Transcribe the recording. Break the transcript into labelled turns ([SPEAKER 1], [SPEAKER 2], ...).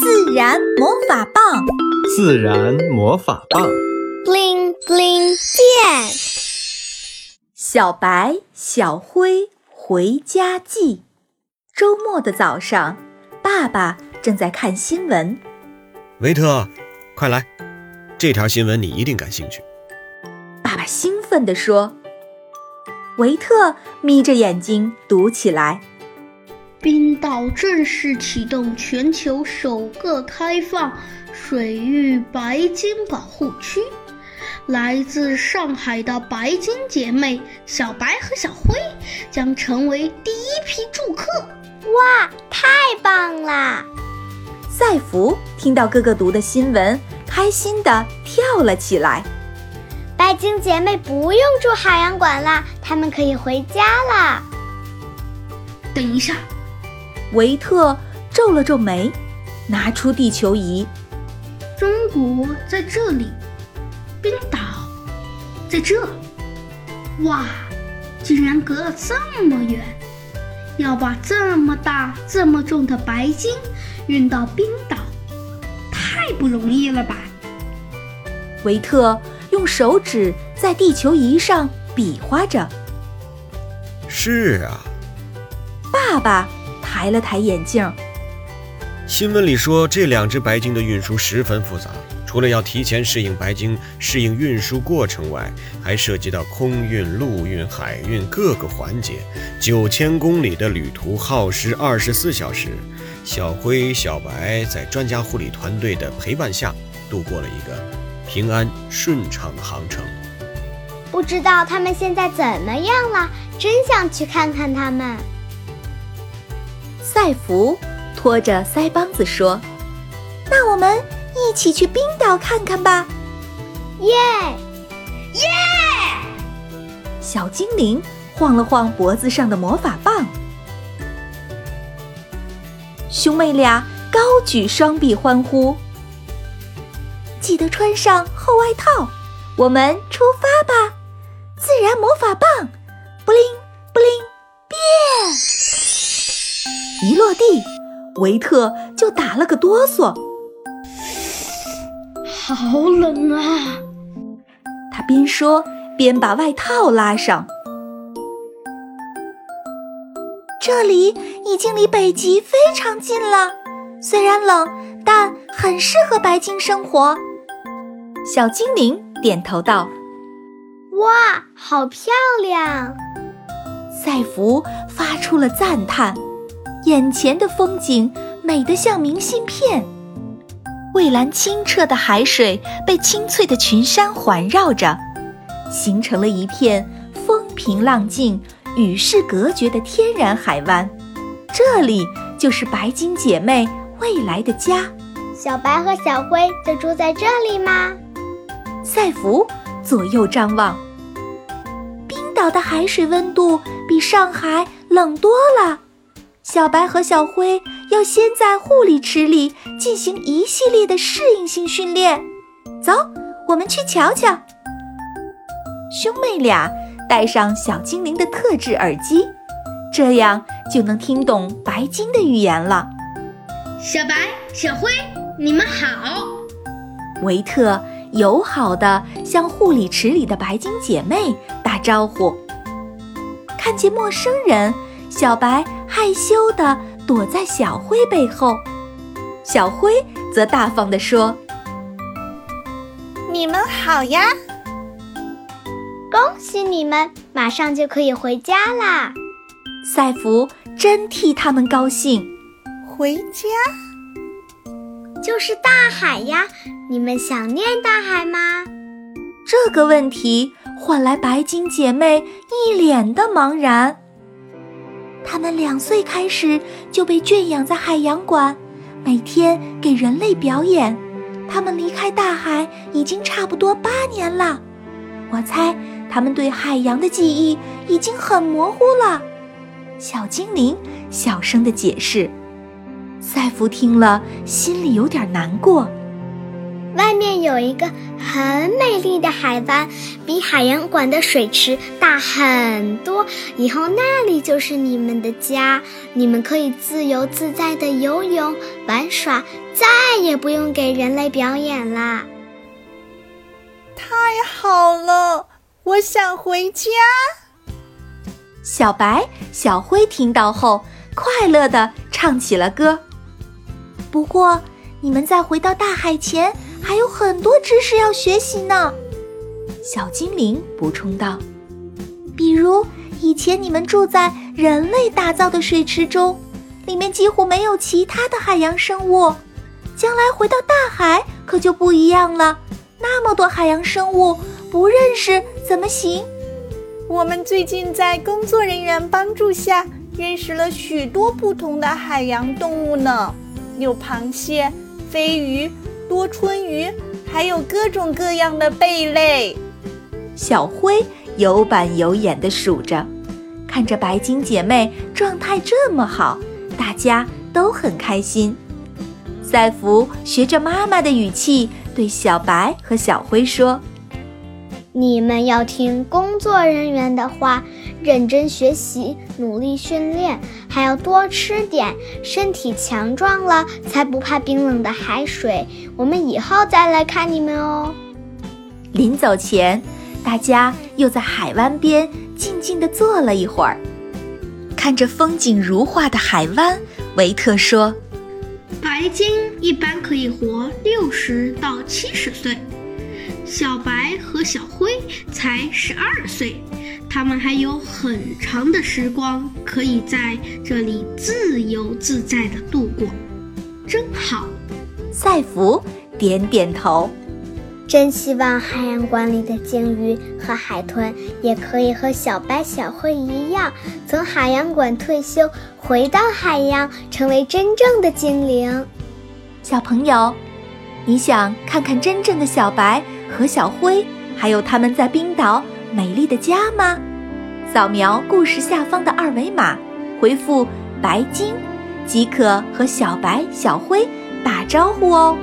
[SPEAKER 1] 自然魔法棒，
[SPEAKER 2] 自然魔法棒
[SPEAKER 3] ，bling bling 变。
[SPEAKER 1] 小白、小灰回家记。周末的早上，爸爸正在看新闻。
[SPEAKER 4] 维特，快来，这条新闻你一定感兴趣。
[SPEAKER 1] 爸爸兴奋地说。维特眯着眼睛读起来。
[SPEAKER 5] 冰岛正式启动全球首个开放水域白鲸保护区。来自上海的白鲸姐妹小白和小灰将成为第一批住客。
[SPEAKER 3] 哇，太棒啦！
[SPEAKER 1] 赛福听到哥哥读的新闻，开心地跳了起来。
[SPEAKER 3] 白鲸姐妹不用住海洋馆了，她们可以回家了。
[SPEAKER 5] 等一下。
[SPEAKER 1] 维特皱了皱眉，拿出地球仪。
[SPEAKER 5] 中国在这里，冰岛在这。哇，竟然隔了这么远！要把这么大、这么重的白鲸运到冰岛，太不容易了吧？
[SPEAKER 1] 维特用手指在地球仪上比划着。
[SPEAKER 4] 是啊，
[SPEAKER 1] 爸爸。抬了抬眼镜。
[SPEAKER 4] 新闻里说，这两只白鲸的运输十分复杂，除了要提前适应白鲸适应运输过程外，还涉及到空运、陆运、海运各个环节。九千公里的旅途耗时二十四小时。小灰、小白在专家护理团队的陪伴下，度过了一个平安顺畅的航程。
[SPEAKER 3] 不知道他们现在怎么样了？真想去看看他们。
[SPEAKER 1] 赛弗拖着腮帮子说：“那我们一起去冰岛看看吧！”
[SPEAKER 3] 耶
[SPEAKER 5] 耶！
[SPEAKER 1] 小精灵晃了晃脖子上的魔法棒，兄妹俩高举双臂欢呼。记得穿上厚外套，我们出发吧！自然魔法棒，布灵一落地，维特就打了个哆嗦。
[SPEAKER 5] 好冷啊！
[SPEAKER 1] 他边说边把外套拉上。这里已经离北极非常近了，虽然冷，但很适合白鲸生活。小精灵点头道：“
[SPEAKER 3] 哇，好漂亮！”
[SPEAKER 1] 赛弗发出了赞叹。眼前的风景美得像明信片，蔚蓝清澈的海水被清翠的群山环绕着，形成了一片风平浪静、与世隔绝的天然海湾。这里就是白金姐妹未来的家。
[SPEAKER 3] 小白和小灰就住在这里吗？
[SPEAKER 1] 赛弗左右张望，冰岛的海水温度比上海冷多了。小白和小灰要先在护理池里进行一系列的适应性训练。走，我们去瞧瞧。兄妹俩戴上小精灵的特制耳机，这样就能听懂白鲸的语言了。
[SPEAKER 5] 小白、小灰，你们好。
[SPEAKER 1] 维特友好地向护理池里的白鲸姐妹打招呼。看见陌生人。小白害羞地躲在小灰背后，小灰则大方地说：“
[SPEAKER 6] 你们好呀，
[SPEAKER 3] 恭喜你们，马上就可以回家啦！”
[SPEAKER 1] 赛弗真替他们高兴。
[SPEAKER 6] 回家
[SPEAKER 3] 就是大海呀，你们想念大海吗？
[SPEAKER 1] 这个问题换来白金姐妹一脸的茫然。他们两岁开始就被圈养在海洋馆，每天给人类表演。他们离开大海已经差不多八年了，我猜他们对海洋的记忆已经很模糊了。小精灵小声的解释。赛弗听了，心里有点难过。
[SPEAKER 3] 有一个很美丽的海湾，比海洋馆的水池大很多。以后那里就是你们的家，你们可以自由自在的游泳、玩耍，再也不用给人类表演啦。
[SPEAKER 6] 太好了，我想回家。
[SPEAKER 1] 小白、小灰听到后，快乐地唱起了歌。不过，你们在回到大海前，还有很多知识要学习呢。小精灵补充道：“比如，以前你们住在人类打造的水池中，里面几乎没有其他的海洋生物。将来回到大海，可就不一样了。那么多海洋生物，不认识怎么行？”
[SPEAKER 6] 我们最近在工作人员帮助下，认识了许多不同的海洋动物呢，有螃蟹、飞鱼、多春鱼，还有各种各样的贝类。
[SPEAKER 1] 小灰有板有眼地数着，看着白鲸姐妹状态这么好，大家都很开心。赛福学着妈妈的语气对小白和小灰说。
[SPEAKER 3] 你们要听工作人员的话，认真学习，努力训练，还要多吃点，身体强壮了才不怕冰冷的海水。我们以后再来看你们哦。
[SPEAKER 1] 临走前，大家又在海湾边静静地坐了一会儿，看着风景如画的海湾，维特说：“
[SPEAKER 5] 白鲸一般可以活六十到七十岁。”小白和小灰才十二岁，他们还有很长的时光可以在这里自由自在的度过，真好。
[SPEAKER 1] 赛弗点点头，
[SPEAKER 3] 真希望海洋馆里的鲸鱼和海豚也可以和小白、小灰一样，从海洋馆退休，回到海洋，成为真正的精灵。
[SPEAKER 1] 小朋友，你想看看真正的小白？和小灰，还有他们在冰岛美丽的家吗？扫描故事下方的二维码，回复“白鲸”，即可和小白、小灰打招呼哦。